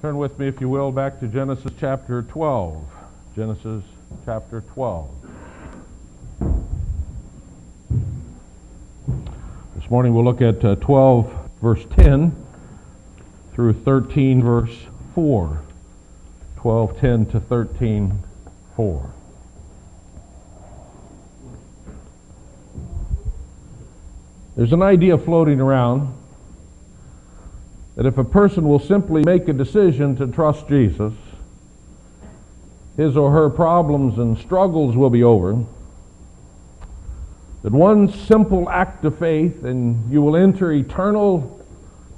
Turn with me, if you will, back to Genesis chapter 12. Genesis chapter 12. This morning we'll look at uh, 12, verse 10 through 13, verse 4. 12, 10 to 13, 4. There's an idea floating around that if a person will simply make a decision to trust Jesus, his or her problems and struggles will be over. That one simple act of faith and you will enter eternal,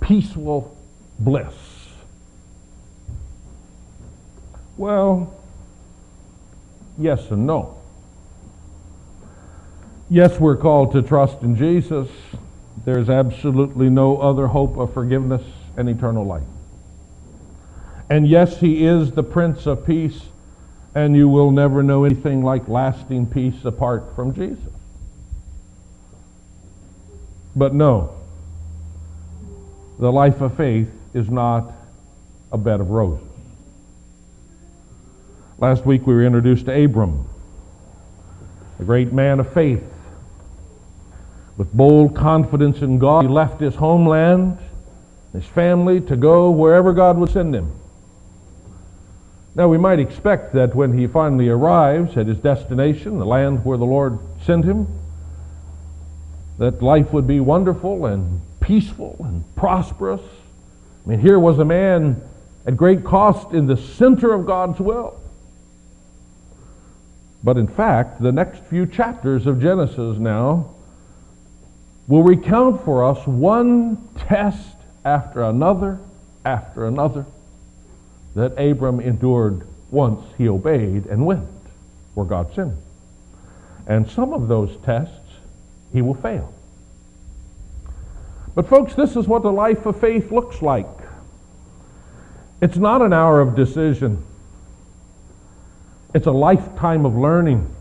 peaceful bliss. Well, yes and no. Yes, we're called to trust in Jesus. There's absolutely no other hope of forgiveness and eternal life. And yes, he is the Prince of Peace, and you will never know anything like lasting peace apart from Jesus. But no, the life of faith is not a bed of roses. Last week we were introduced to Abram, a great man of faith. With bold confidence in God, he left his homeland his family to go wherever God would send him. Now, we might expect that when he finally arrives at his destination, the land where the Lord sent him, that life would be wonderful and peaceful and prosperous. I mean, here was a man at great cost in the center of God's will. But in fact, the next few chapters of Genesis now will recount for us one test after another after another that Abram endured once he obeyed and went where God sent him. And some of those tests he will fail. But folks, this is what the life of faith looks like. It's not an hour of decision. It's a lifetime of learning.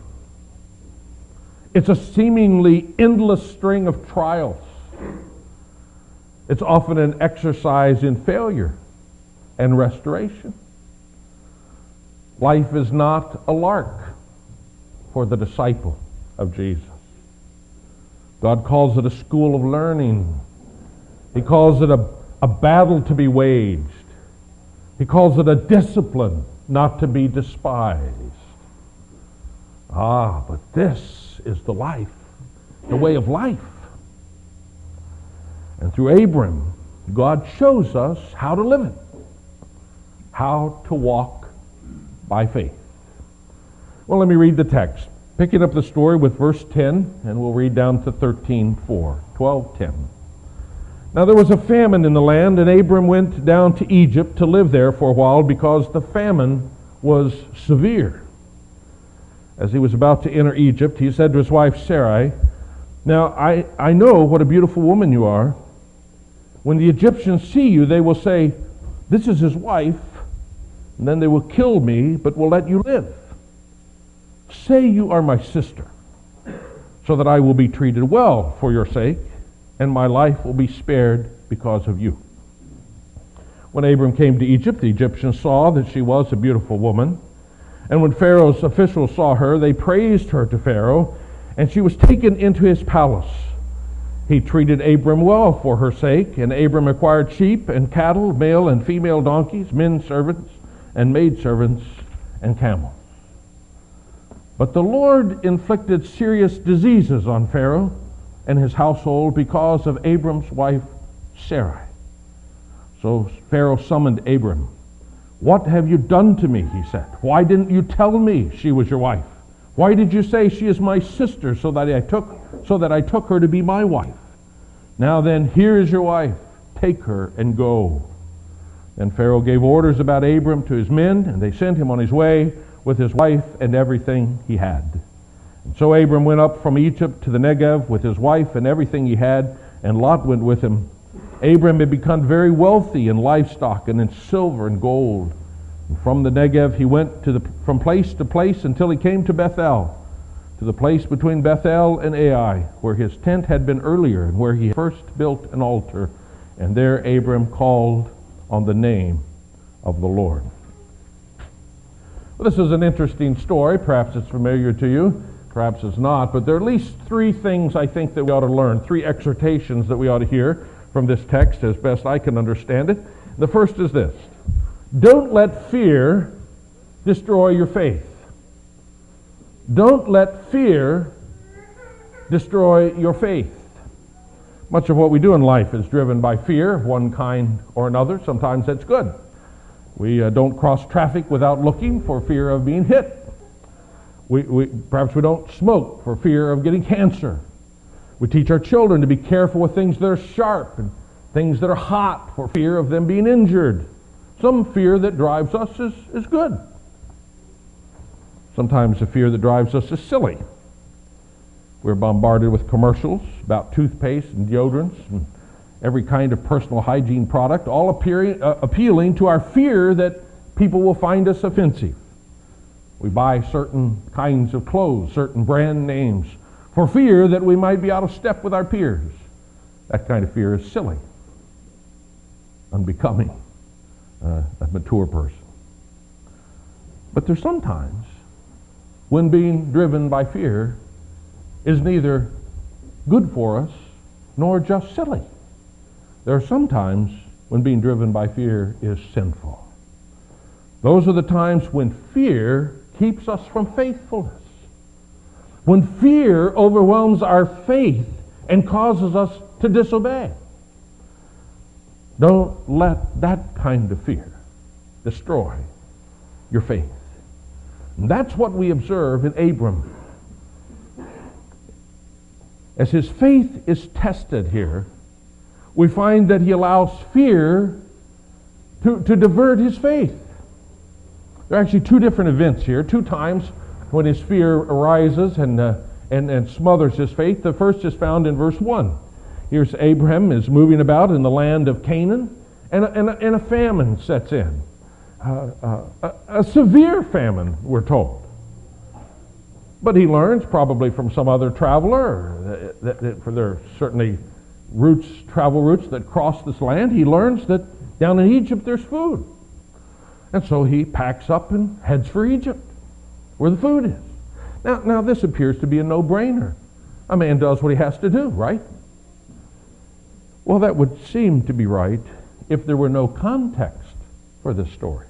It's a seemingly endless string of trials. It's often an exercise in failure and restoration. Life is not a lark for the disciple of Jesus. God calls it a school of learning. He calls it a, a battle to be waged. He calls it a discipline not to be despised. Ah, but this is the life, the way of life. And through Abram, God shows us how to live it, how to walk by faith. Well, let me read the text. Picking up the story with verse 10, and we'll read down to 13, 4, 12, 10. Now there was a famine in the land, and Abram went down to Egypt to live there for a while because the famine was severe. As he was about to enter Egypt, he said to his wife Sarai, Now I, I know what a beautiful woman you are. When the Egyptians see you, they will say, This is his wife, and then they will kill me, but will let you live. Say you are my sister, so that I will be treated well for your sake, and my life will be spared because of you. When Abram came to Egypt, the Egyptians saw that she was a beautiful woman. And when Pharaoh's officials saw her, they praised her to Pharaoh, and she was taken into his palace. He treated Abram well for her sake, and Abram acquired sheep and cattle, male and female donkeys, men servants and maidservants, and camels. But the Lord inflicted serious diseases on Pharaoh and his household because of Abram's wife Sarai. So Pharaoh summoned Abram. What have you done to me? He said. Why didn't you tell me she was your wife? Why did you say she is my sister so that I took so that I took her to be my wife? Now then, here is your wife. Take her and go. Then Pharaoh gave orders about Abram to his men, and they sent him on his way with his wife and everything he had. And so Abram went up from Egypt to the Negev with his wife and everything he had, and Lot went with him. Abram had become very wealthy in livestock and in silver and gold. And from the Negev he went to the, from place to place until he came to Bethel to the place between Bethel and Ai, where his tent had been earlier, and where he first built an altar. And there Abram called on the name of the Lord. Well, this is an interesting story. Perhaps it's familiar to you, perhaps it's not, but there are at least three things I think that we ought to learn, three exhortations that we ought to hear from this text as best I can understand it. The first is this Don't let fear destroy your faith. Don't let fear destroy your faith. Much of what we do in life is driven by fear of one kind or another. Sometimes that's good. We uh, don't cross traffic without looking for fear of being hit. We, we, perhaps we don't smoke for fear of getting cancer. We teach our children to be careful with things that are sharp and things that are hot for fear of them being injured. Some fear that drives us is, is good. Sometimes the fear that drives us is silly. We're bombarded with commercials about toothpaste and deodorants and every kind of personal hygiene product, all appearing, uh, appealing to our fear that people will find us offensive. We buy certain kinds of clothes, certain brand names, for fear that we might be out of step with our peers. That kind of fear is silly, unbecoming, uh, a mature person. But there's sometimes when being driven by fear is neither good for us nor just silly. There are some times when being driven by fear is sinful. Those are the times when fear keeps us from faithfulness. When fear overwhelms our faith and causes us to disobey. Don't let that kind of fear destroy your faith. That's what we observe in Abram as his faith is tested here, we find that he allows fear to, to divert his faith. There are actually two different events here, two times when his fear arises and, uh, and, and smothers his faith. The first is found in verse 1. Here's Abraham is moving about in the land of Canaan, and a, and a, and a famine sets in. Uh, uh, a, severe famine, we're told. But he learns, probably from some other traveler, that, that, for there are certainly routes, travel routes that cross this land, he learns that down in Egypt there's food. And so he packs up and heads for Egypt, where the food is. Now, now this appears to be a no-brainer. A man does what he has to do, right? Well, that would seem to be right if there were no context for this story.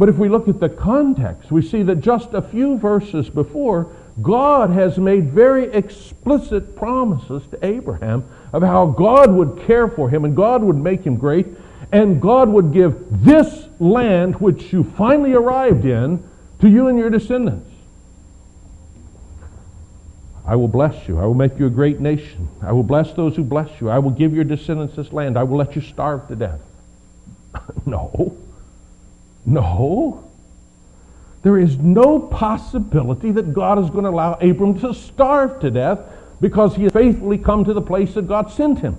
But if we look at the context, we see that just a few verses before, God has made very explicit promises to Abraham of how God would care for him and God would make him great and God would give this land which you finally arrived in to you and your descendants. I will bless you. I will make you a great nation. I will bless those who bless you. I will give your descendants this land. I will let you starve to death. no. No. There is no possibility that God is going to allow Abram to starve to death because he has faithfully come to the place that God sent him.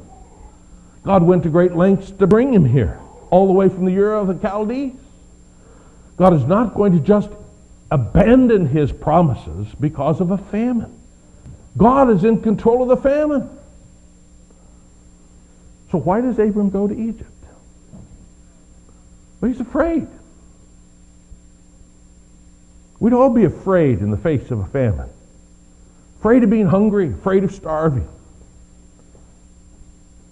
God went to great lengths to bring him here, all the way from the Ur of the Chaldees. God is not going to just abandon his promises because of a famine. God is in control of the famine. So why does Abram go to Egypt? Well, he's afraid. We'd all be afraid in the face of a famine. Afraid of being hungry, afraid of starving.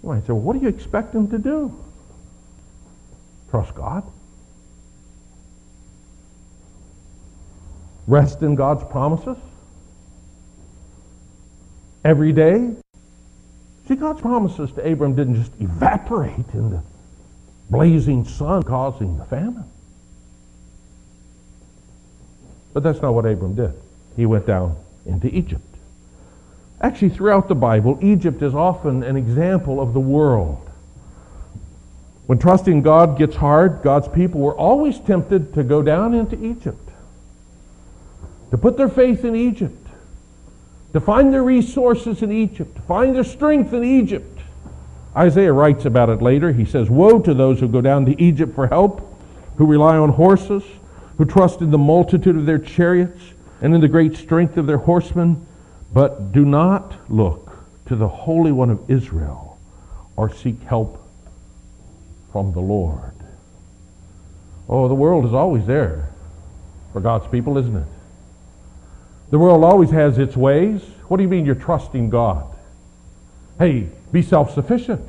You might say, well, what do you expect him to do? Trust God? Rest in God's promises? Every day? See, God's promises to Abram didn't just evaporate in the blazing sun causing the famine. But that's not what Abram did. He went down into Egypt. Actually, throughout the Bible, Egypt is often an example of the world. When trusting God gets hard, God's people were always tempted to go down into Egypt, to put their faith in Egypt, to find their resources in Egypt, to find their strength in Egypt. Isaiah writes about it later. He says, Woe to those who go down to Egypt for help, who rely on horses, who trust in the multitude of their chariots and in the great strength of their horsemen, but do not look to the Holy One of Israel or seek help from the Lord. Oh, the world is always there for God's people, isn't it? The world always has its ways. What do you mean you're trusting God? Hey, be self-sufficient.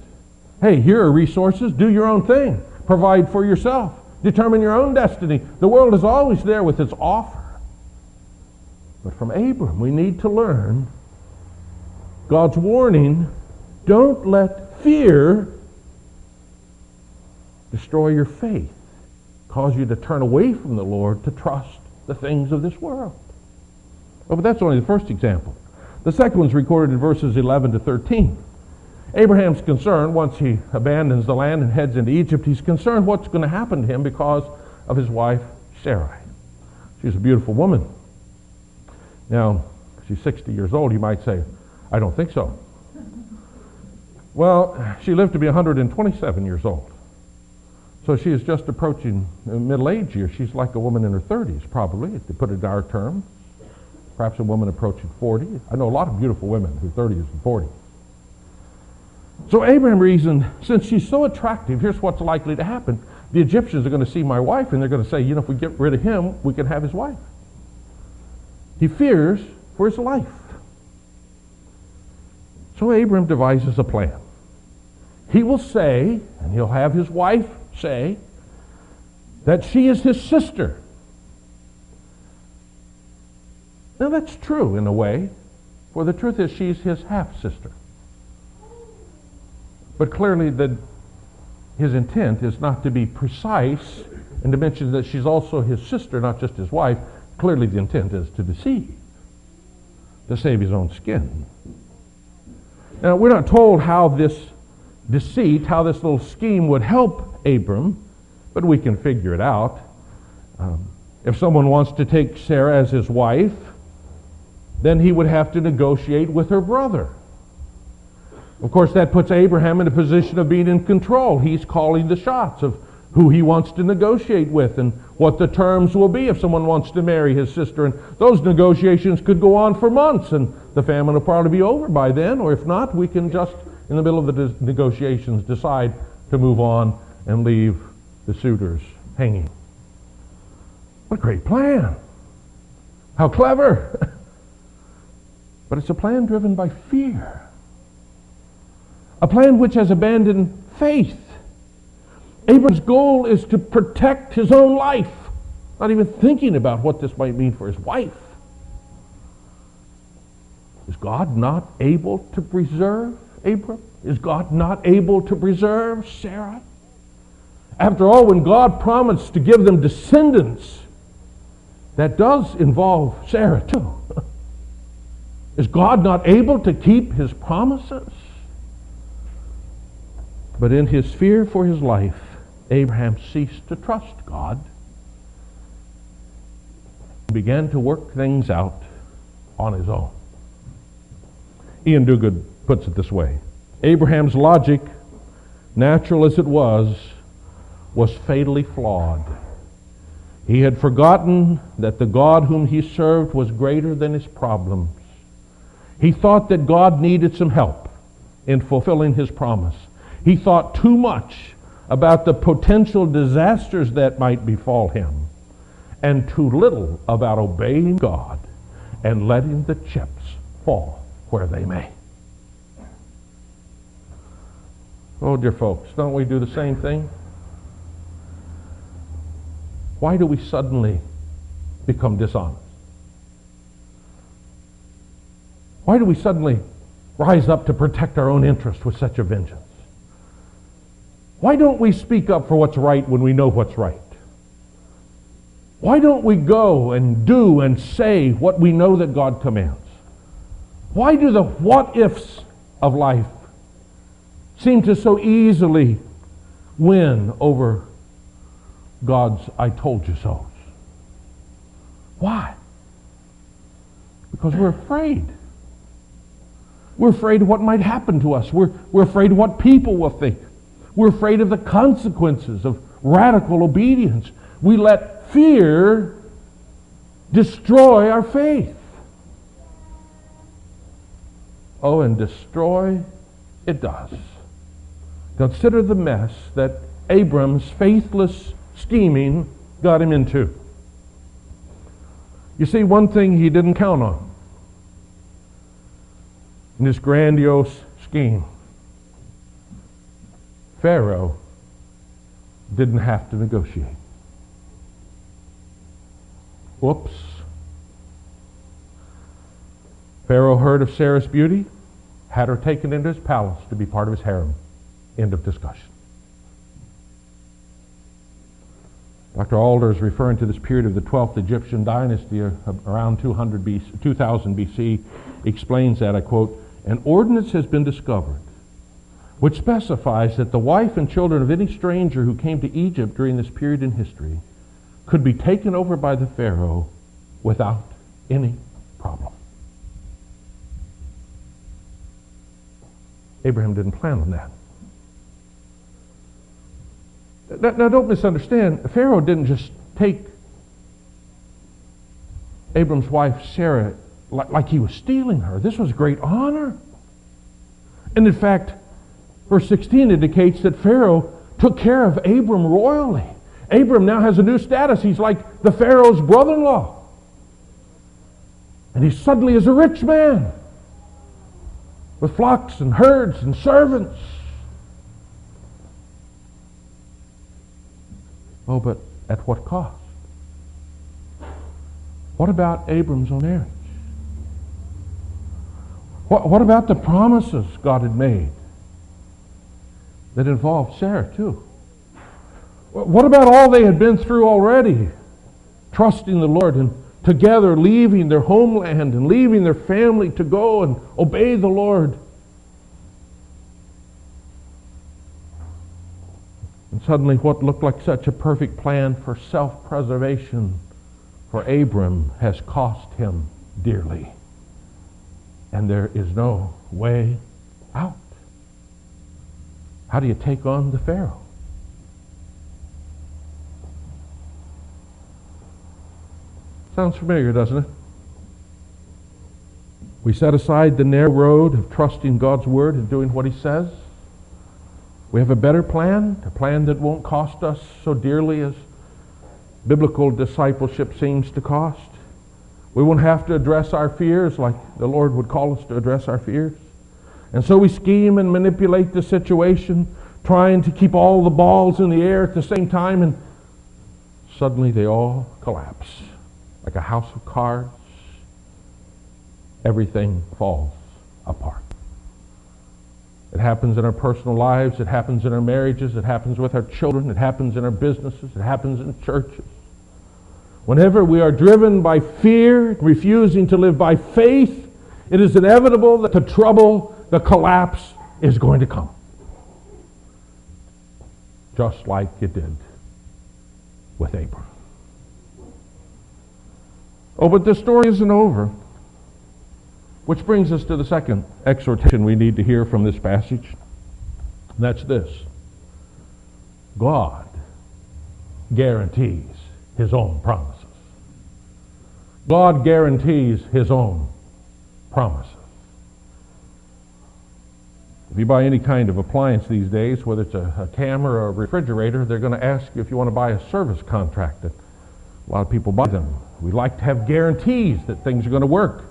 Hey, here are resources. Do your own thing. Provide for yourself. Determine your own destiny. The world is always there with its offer. But from Abram, we need to learn God's warning don't let fear destroy your faith, cause you to turn away from the Lord to trust the things of this world. Oh, but that's only the first example. The second one's recorded in verses 11 to 13. Abraham's concerned once he abandons the land and heads into Egypt, he's concerned what's going to happen to him because of his wife, Sarai. She's a beautiful woman. Now, she's 60 years old. You might say, I don't think so. Well, she lived to be 127 years old. So she is just approaching middle age years. She's like a woman in her 30s, probably, if to put it in our terms. Perhaps a woman approaching 40. I know a lot of beautiful women who are 30s and 40s. So Abraham reasoned, since she's so attractive, here's what's likely to happen. The Egyptians are going to see my wife and they're going to say, you know, if we get rid of him, we can have his wife. He fears for his life. So Abraham devises a plan. He will say, and he'll have his wife say, that she is his sister. Now that's true in a way, for the truth is she's his half sister. But clearly, the, his intent is not to be precise and to mention that she's also his sister, not just his wife. Clearly, the intent is to deceive, to save his own skin. Now, we're not told how this deceit, how this little scheme would help Abram, but we can figure it out. Um, if someone wants to take Sarah as his wife, then he would have to negotiate with her brother. Of course, that puts Abraham in a position of being in control. He's calling the shots of who he wants to negotiate with and what the terms will be if someone wants to marry his sister. And those negotiations could go on for months, and the famine will probably be over by then, or if not, we can just, in the middle of the negotiations, decide to move on and leave the suitors hanging. What a great plan! How clever! but it's a plan driven by fear a plan which has abandoned faith. Abram's goal is to protect his own life, not even thinking about what this might mean for his wife. Is God not able to preserve Abram? Is God not able to preserve Sarah? After all, when God promised to give them descendants, that does involve Sarah too. Is God not able to keep his promises? But in his fear for his life, Abraham ceased to trust God began to work things out on his own. Iain Duguid puts it this way Abraham's logic, natural as it was, was fatally flawed. He had forgotten that the God whom he served was greater than his problems. He thought that God needed some help in fulfilling his promise. He thought too much about the potential disasters that might befall him and too little about obeying God and letting the chips fall where they may. Oh, dear folks, don't we do the same thing? Why do we suddenly become dishonest? Why do we suddenly rise up to protect our own interest with such a vengeance? Why don't we speak up for what's right when we know what's right? Why don't we go and do and say what we know that God commands? Why do the what ifs of life seem to so easily win over God's I told you so's? Why? Because we're afraid. We're afraid of what might happen to us. We're, we're afraid of what people will think. We're afraid of the consequences of radical obedience. We let fear destroy our faith. Oh, and destroy it does. Consider the mess that Abram's faithless scheming got him into. You see, one thing he didn't count on in this grandiose scheme Pharaoh didn't have to negotiate. Whoops. Pharaoh heard of Sarah's beauty, had her taken into his palace to be part of his harem. End of discussion. Dr. Alder is referring to this period of the 12th Egyptian dynasty around 200 BC, 2000 BC. Explains that, I quote, an ordinance has been discovered which specifies that the wife and children of any stranger who came to Egypt during this period in history could be taken over by the Pharaoh without any problem. Abraham didn't plan on that. Now, don't misunderstand. Pharaoh didn't just take Abram's wife Sarah like, like he was stealing her. This was great honor. And in fact, verse 16 indicates that Pharaoh took care of Abram royally. Abram now has a new status. He's like the Pharaoh's brother in law. And he suddenly is a rich man with flocks and herds and servants. Oh, but at what cost? What about Abram's own marriage? What, what about the promises God had made that involved Sarah, too? What about all they had been through already? Trusting the Lord and together leaving their homeland and leaving their family to go and obey the Lord. And suddenly, what looked like such a perfect plan for self preservation for Abram has cost him dearly. And there is no way out. How do you take on the Pharaoh? Sounds familiar, doesn't it? We set aside the narrow road of trusting God's word and doing what he says. We have a better plan, a plan that won't cost us so dearly as biblical discipleship seems to cost. We won't have to address our fears like the Lord would call us to address our fears. And so we scheme and manipulate the situation, trying to keep all the balls in the air at the same time, and suddenly they all collapse like a house of cards. Everything falls apart. It happens in our personal lives. It happens in our marriages. It happens with our children. It happens in our businesses. It happens in churches. Whenever we are driven by fear, refusing to live by faith, it is inevitable that the trouble, the collapse is going to come. Just like it did with Abraham. Oh, but the story isn't over. Which brings us to the second exhortation we need to hear from this passage. And that's this God guarantees his own promises. God guarantees his own promises. If you buy any kind of appliance these days, whether it's a, a camera or a refrigerator, they're going to ask you if you want to buy a service contract. And a lot of people buy them. We like to have guarantees that things are going to work.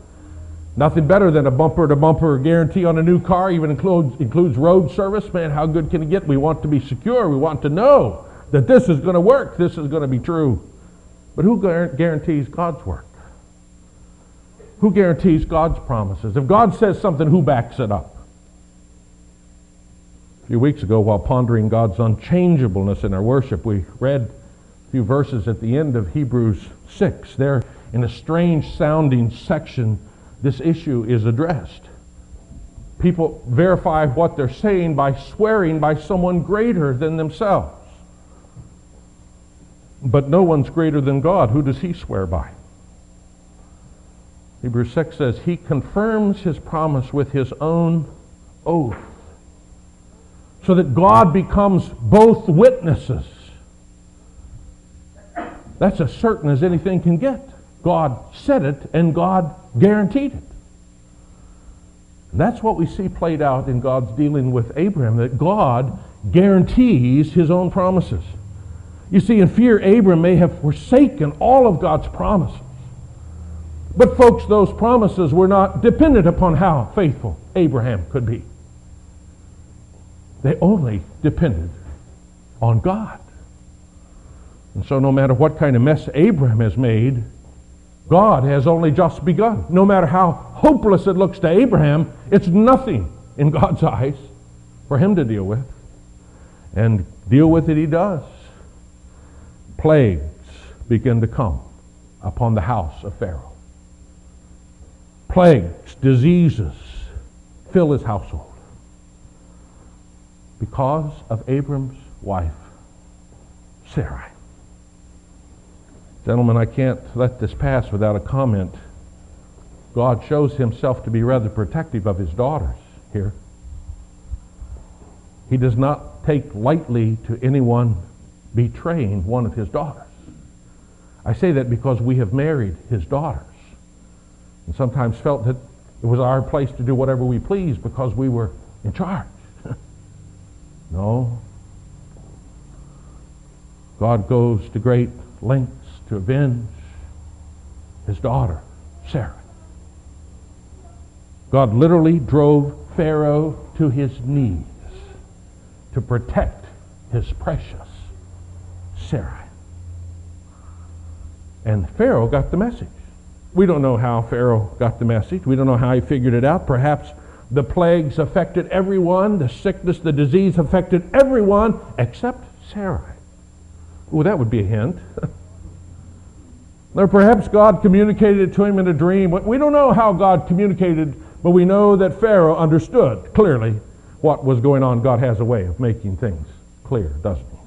Nothing better than a bumper to bumper guarantee on a new car, even includes, includes road service. Man, how good can it get? We want to be secure. We want to know that this is going to work. This is going to be true. But who guarantees God's work? Who guarantees God's promises? If God says something, who backs it up? Few weeks ago, while pondering God's unchangeableness in our worship, we read a few verses at the end of Hebrews 6. There, in a strange sounding section, this issue is addressed. People verify what they're saying by swearing by someone greater than themselves. But no one's greater than God. Who does he swear by? Hebrews 6 says, He confirms His promise with His own oath, so that God becomes both witnesses that's as certain as anything can get. God said it and God guaranteed it. That's what we see played out in God's dealing with Abraham, that God guarantees his own promises. You see, in fear, Abram may have forsaken all of God's promises. But, folks, those promises were not dependent upon how faithful Abraham could be. They only depended on God. And so, no matter what kind of mess Abraham has made, God has only just begun. No matter how hopeless it looks to Abraham, it's nothing in God's eyes for him to deal with. And deal with it he does. Plagues begin to come upon the house of Pharaoh. Plagues, diseases fill his household because of Abram's wife, Sarai. Gentlemen, I can't let this pass without a comment. God shows himself to be rather protective of his daughters here. He does not take lightly to anyone betraying one of his daughters. I say that because we have married his daughters and sometimes felt that it was our place to do whatever we pleased because we were in charge. No. God goes to great lengths to avenge his daughter, Sarah. God literally drove Pharaoh to his knees to protect his precious Sarah. And Pharaoh got the message. We don't know how Pharaoh got the message. We don't know how he figured it out. Perhaps the plagues affected everyone, the sickness, the disease affected everyone except Sarai. Well, that would be a hint. Or perhaps God communicated it to him in a dream. We don't know how God communicated, but we know that Pharaoh understood clearly what was going on. God has a way of making things clear, doesn't he?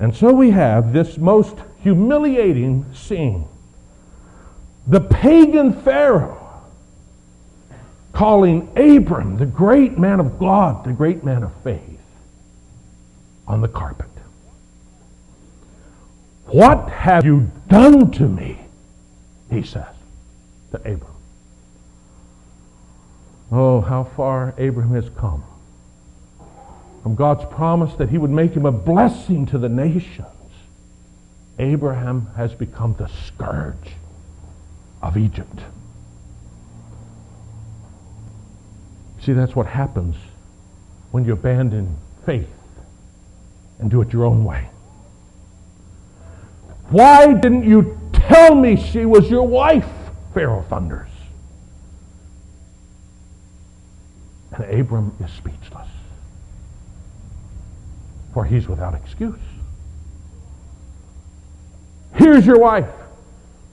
And so we have this most humiliating scene. The pagan Pharaoh calling Abram, the great man of God, the great man of faith, on the carpet. What have you done to me? He says to Abram. Oh, how far Abram has come from God's promise that he would make him a blessing to the nations. Abraham has become the scourge of Egypt. See, that's what happens when you abandon faith and do it your own way. Why didn't you tell me she was your wife? Pharaoh thunders. And Abram is speechless. For he's without excuse. Here's your wife.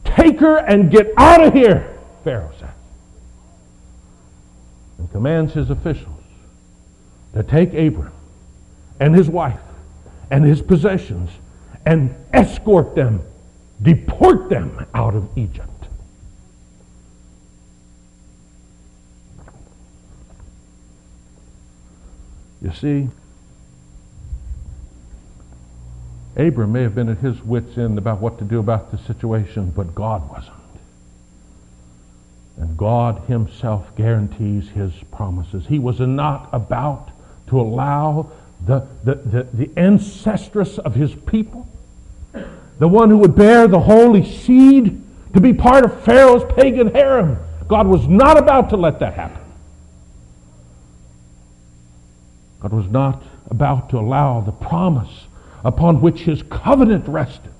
Take her and get out of here, Pharaoh says. And commands his officials to take Abram and his wife and his possessions and escort them, deport them out of Egypt. You see, Abram may have been at his wits' end about what to do about the situation, but God wasn't. And God himself guarantees his promises. He was not about to allow the, the, the, the ancestress of his people the one who would bear the holy seed to be part of Pharaoh's pagan harem. God was not about to let that happen. God was not about to allow the promise upon which his covenant rested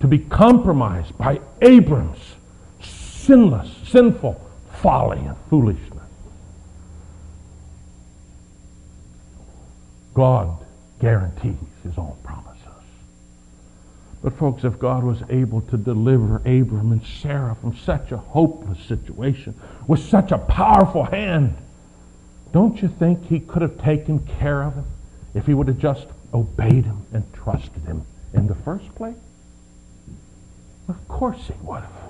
to be compromised by Abram's sinless, sinful folly and foolishness. God guarantees his own promises. But, folks, if God was able to deliver Abram and Sarah from such a hopeless situation with such a powerful hand, don't you think he could have taken care of him if he would have just obeyed him and trusted him in the first place? Of course he would have.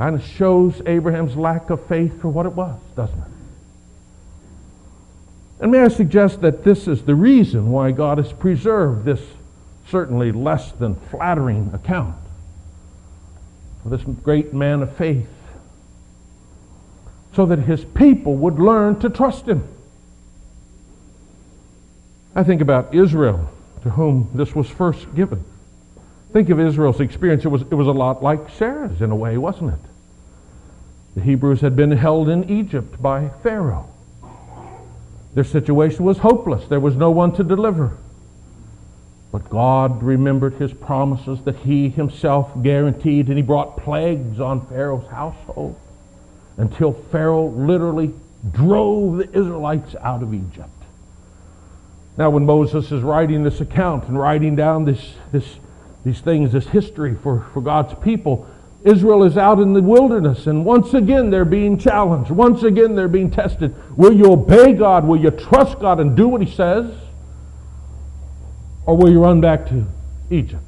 Kind of shows Abraham's lack of faith for what it was, doesn't it? And may I suggest that this is the reason why God has preserved this certainly less than flattering account of this great man of faith so that his people would learn to trust him. I think about Israel, to whom this was first given. Think of Israel's experience. It was, it was a lot like Sarah's in a way, wasn't it? The Hebrews had been held in Egypt by Pharaoh. Their situation was hopeless. There was no one to deliver. But God remembered his promises that he himself guaranteed, and he brought plagues on Pharaoh's household until Pharaoh literally drove the Israelites out of Egypt. Now, when Moses is writing this account and writing down this, this, these things, this history for, for God's people, Israel is out in the wilderness, and once again they're being challenged. Once again they're being tested. Will you obey God? Will you trust God and do what He says? Or will you run back to Egypt?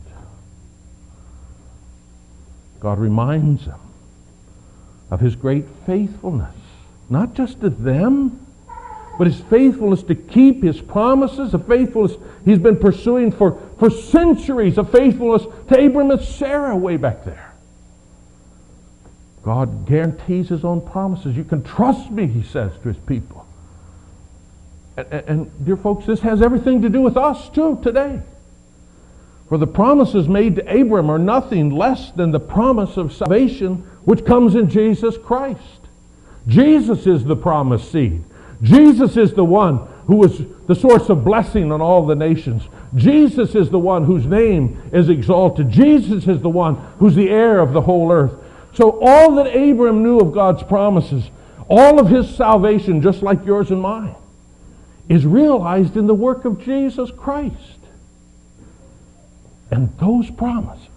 God reminds them of His great faithfulness, not just to them, but His faithfulness to keep His promises, a faithfulness He's been pursuing for, for centuries, a faithfulness to Abram and Sarah way back there. God guarantees his own promises. You can trust me, he says to his people. And, and, and, dear folks, this has everything to do with us too today. For the promises made to Abram are nothing less than the promise of salvation which comes in Jesus Christ. Jesus is the promised seed. Jesus is the one who is the source of blessing on all the nations. Jesus is the one whose name is exalted. Jesus is the one who's the heir of the whole earth. So all that Abram knew of God's promises, all of his salvation, just like yours and mine, is realized in the work of Jesus Christ. And those promises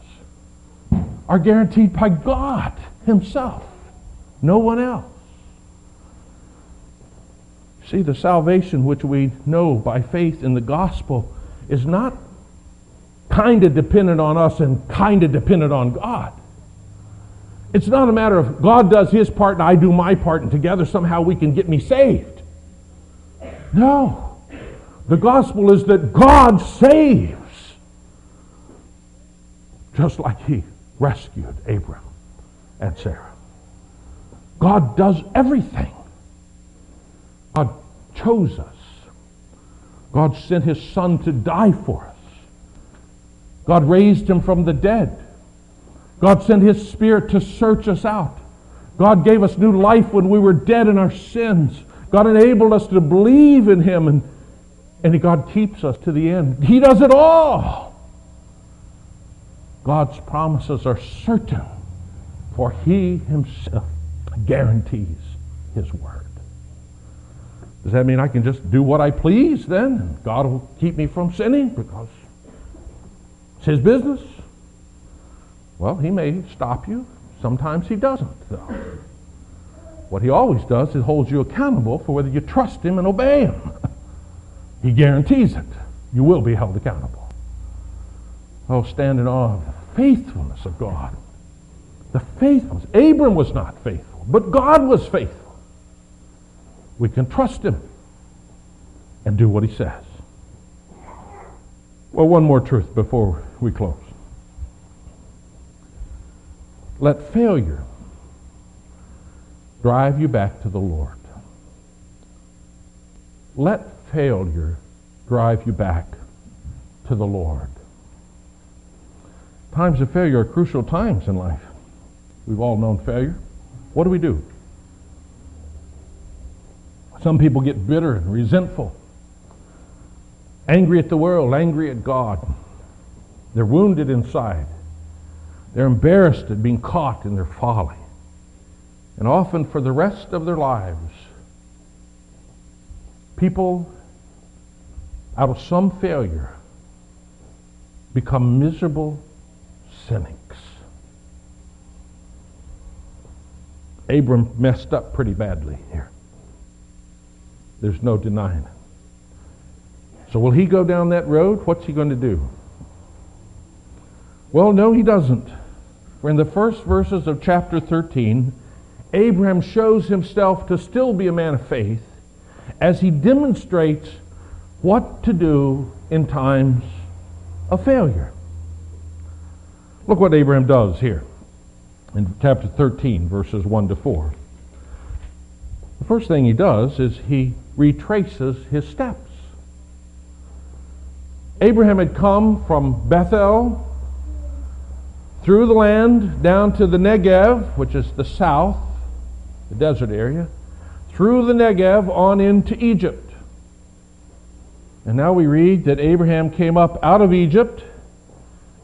are guaranteed by God himself, no one else. See, the salvation which we know by faith in the gospel is not kind of dependent on us and kind of dependent on God. It's not a matter of God does his part and I do my part and together somehow we can get me saved. No. The gospel is that God saves. Just like he rescued Abram and Sarah. God does everything. God chose us. God sent his son to die for us. God raised him from the dead. God sent His Spirit to search us out. God gave us new life when we were dead in our sins. God enabled us to believe in Him, and, and God keeps us to the end. He does it all. God's promises are certain, for He Himself guarantees His word. Does that mean I can just do what I please then? God will keep me from sinning because it's His business? Well, he may stop you. Sometimes he doesn't, though. What he always does is holds you accountable for whether you trust him and obey him. he guarantees it. You will be held accountable. Oh, stand in awe of the faithfulness of God. The faithfulness. Abram was not faithful, but God was faithful. We can trust him and do what he says. Well, one more truth before we close. Let failure drive you back to the Lord. Let failure drive you back to the Lord. Times of failure are crucial times in life. We've all known failure. What do we do? Some people get bitter and resentful, angry at the world, angry at God. They're wounded inside. They're embarrassed at being caught in their folly. And often for the rest of their lives, people out of some failure become miserable cynics. Abram messed up pretty badly here. There's no denying it. So will he go down that road? What's he going to do? Well, no, he doesn't. In the first verses of chapter 13, Abraham shows himself to still be a man of faith as he demonstrates what to do in times of failure. Look what Abraham does here in chapter 13, verses 1 to 4. The first thing he does is he retraces his steps. Abraham had come from Bethel through the land down to the Negev, which is the south, the desert area, through the Negev on into Egypt. And now we read that Abraham came up out of Egypt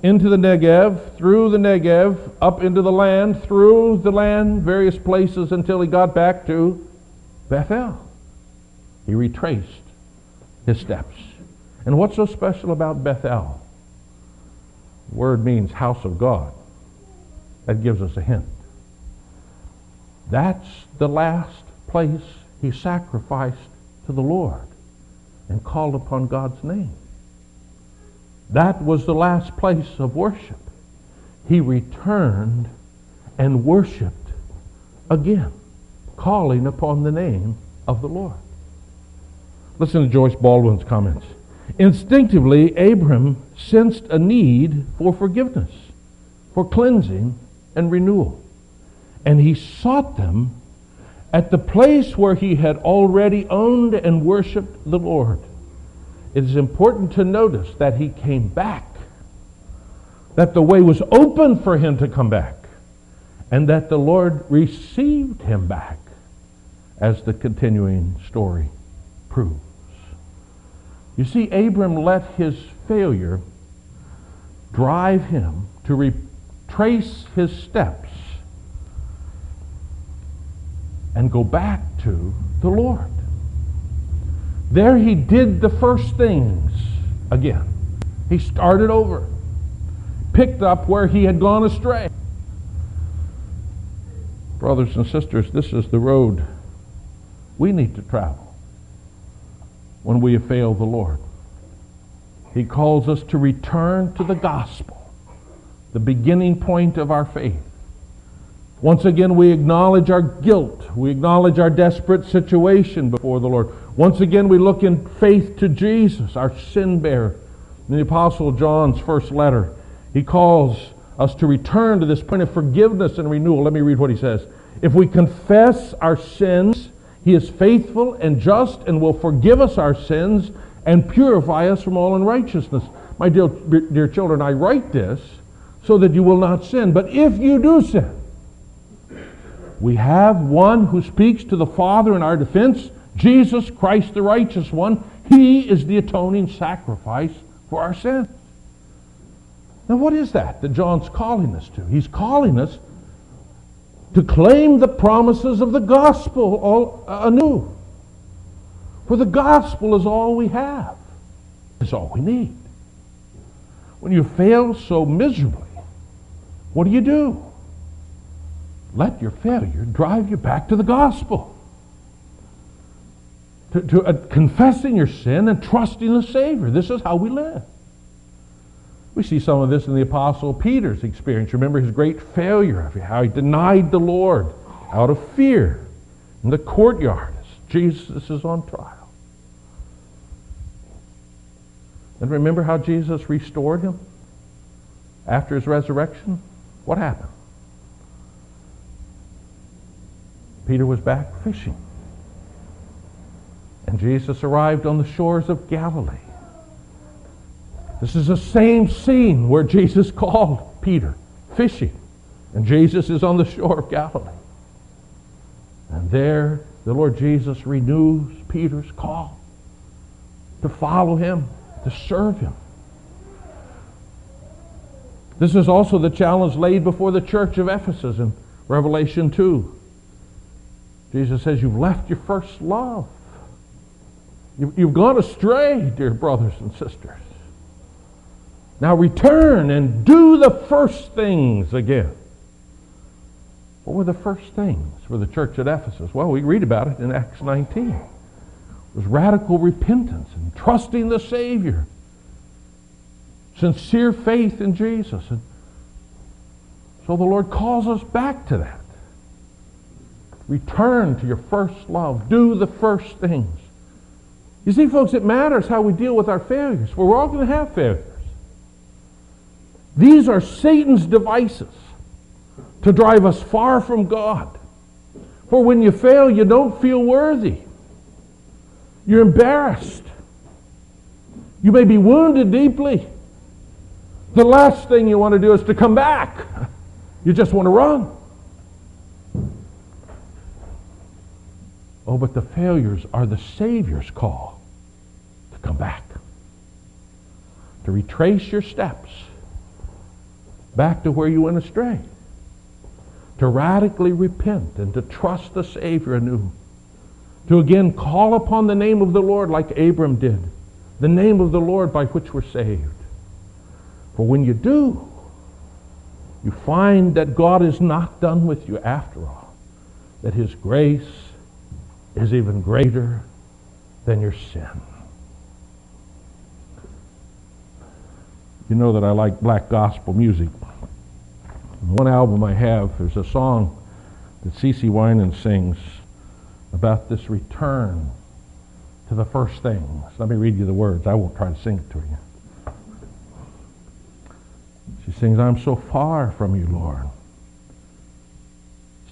into the Negev, through the Negev, up into the land, through the land, various places until he got back to Bethel. He retraced his steps. And what's so special about Bethel? Word means house of God. That gives us a hint. That's the last place he sacrificed to the Lord and called upon God's name. That was the last place of worship. He returned and worshiped again, calling upon the name of the Lord. Listen to Joyce Baldwin's comments. Instinctively, Abram sensed a need for forgiveness, for cleansing and renewal. And he sought them at the place where he had already owned and worshiped the Lord. It is important to notice that he came back, that the way was open for him to come back, and that the Lord received him back, as the continuing story proves. You see, Abram let his failure drive him to retrace his steps and go back to the Lord. There he did the first things again. He started over, picked up where he had gone astray. Brothers and sisters, this is the road we need to travel when we have failed the Lord. He calls us to return to the gospel, the beginning point of our faith. Once again, we acknowledge our guilt. We acknowledge our desperate situation before the Lord. Once again, we look in faith to Jesus, our sin bearer. In the Apostle John's first letter, he calls us to return to this point of forgiveness and renewal. Let me read what he says. If we confess our sins, he is faithful and just and will forgive us our sins and purify us from all unrighteousness. My dear, dear children, I write this so that you will not sin. But if you do sin, we have one who speaks to the Father in our defense, Jesus Christ the righteous one. He is the atoning sacrifice for our sins. Now, what is that that John's calling us to? He's calling us to claim the promises of the gospel all, uh, anew. For the gospel is all we have, it's all we need. When you fail so miserably, what do you do? let your failure drive you back to the gospel. To, to uh, confessing your sin and trusting the Savior. This is how we live. We see some of this in the Apostle Peter's experience. Remember his great failure of how he denied the Lord out of fear in the courtyard as Jesus is on trial. And remember how Jesus restored him after his resurrection? What happened? Peter was back fishing. And Jesus arrived on the shores of Galilee. This is the same scene where Jesus called Peter fishing. And Jesus is on the shore of Galilee. And there, the Lord Jesus renews Peter's call to follow him, to serve him. This is also the challenge laid before the church of Ephesus in Revelation 2. Jesus says, You've left your first love. You've gone astray, dear brothers and sisters. Now return and do the first things again. What were the first things for the church at Ephesus? Well, we read about it in Acts 19. It was radical repentance and trusting the Savior, sincere faith in Jesus. And so the Lord calls us back to that. Return to your first love. Do the first things. You see, folks, it matters how we deal with our failures. We're all going to have failures. These are Satan's devices to drive us far from God. For when you fail, you don't feel worthy. You're embarrassed. You may be wounded deeply. The last thing you want to do is to come back. You just want to run. Oh, but the failures are the Savior's call to come back, to retrace your steps back to where you went astray, to radically repent and to trust the Savior anew, to again call upon the name of the Lord like Abram did, the name of the Lord by which we're saved. For when you do, you find that God is not done with you after all, that His grace is even greater than your sin. You know that I like black gospel music. One album I have, there's a song that CeCe Winans sings about this return to the first things. Let me read you the words. I won't try to sing it to you. She sings, I'm so far from you, Lord.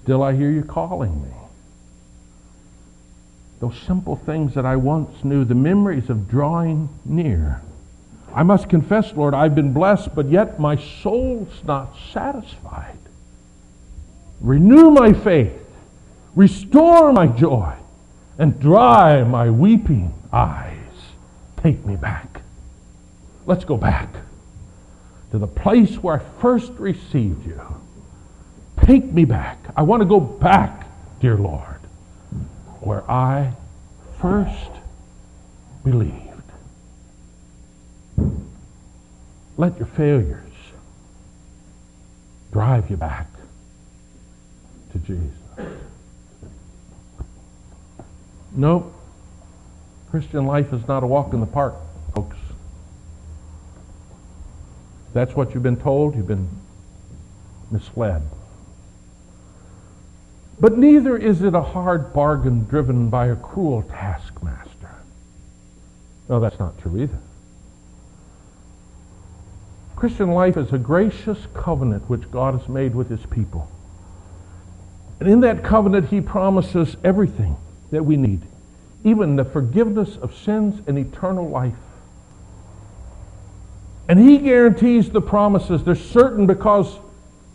Still I hear you calling me. Those simple things that I once knew, the memories of drawing near. I must confess, Lord, I've been blessed, but yet my soul's not satisfied. Renew my faith, restore my joy, and dry my weeping eyes. Take me back. Let's go back to the place where I first received you. Take me back. I want to go back, dear Lord, where I first believed. Let your failures drive you back to Jesus. Nope. Christian life is not a walk in the park, folks that's what you've been told, you've been misled. But neither is it a hard bargain driven by a cruel taskmaster. No, that's not true either. Christian life is a gracious covenant which God has made with his people. And in that covenant, he promises everything that we need, even the forgiveness of sins and eternal life. And he guarantees the promises. They're certain because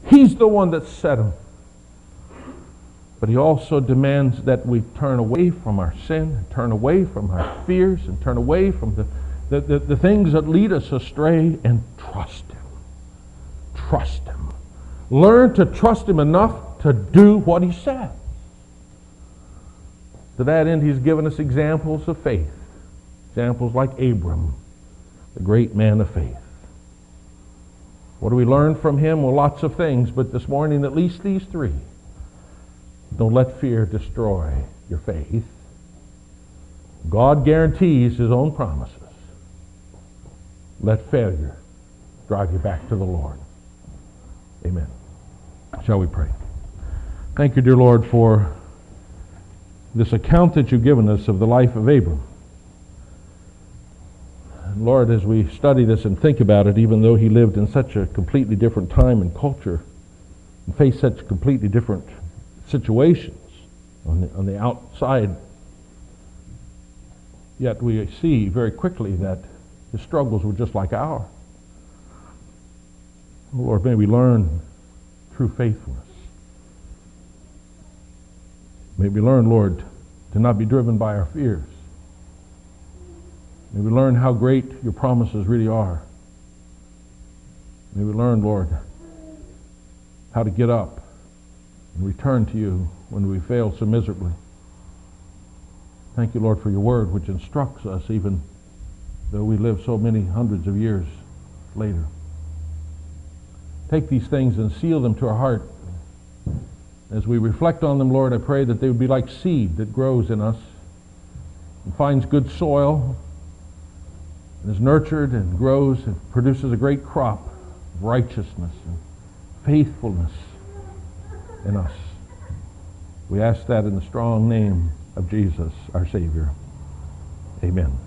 he's the one that set them. But he also demands that we turn away from our sin, turn away from our fears, and turn away from the, the, the, the things that lead us astray and trust him. Trust him. Learn to trust him enough to do what he says. To that end, he's given us examples of faith. Examples like Abram, the great man of faith. What do we learn from him? Well, lots of things, but this morning, at least these three. Don't let fear destroy your faith. God guarantees his own promises. Let failure drive you back to the Lord. Amen. Shall we pray? Thank you, dear Lord, for this account that you've given us of the life of Abram. Lord, as we study this and think about it, even though he lived in such a completely different time and culture and faced such completely different situations on the, on the outside, yet we see very quickly that his struggles were just like ours. Oh, Lord, may we learn true faithfulness. May we learn, Lord, to not be driven by our fears May we learn how great your promises really are. May we learn, Lord, how to get up and return to you when we fail so miserably. Thank you, Lord, for your word, which instructs us even though we live so many hundreds of years later. Take these things and seal them to our heart. As we reflect on them, Lord, I pray that they would be like seed that grows in us and finds good soil and is nurtured and grows and produces a great crop of righteousness and faithfulness in us. We ask that in the strong name of Jesus, our Savior. Amen.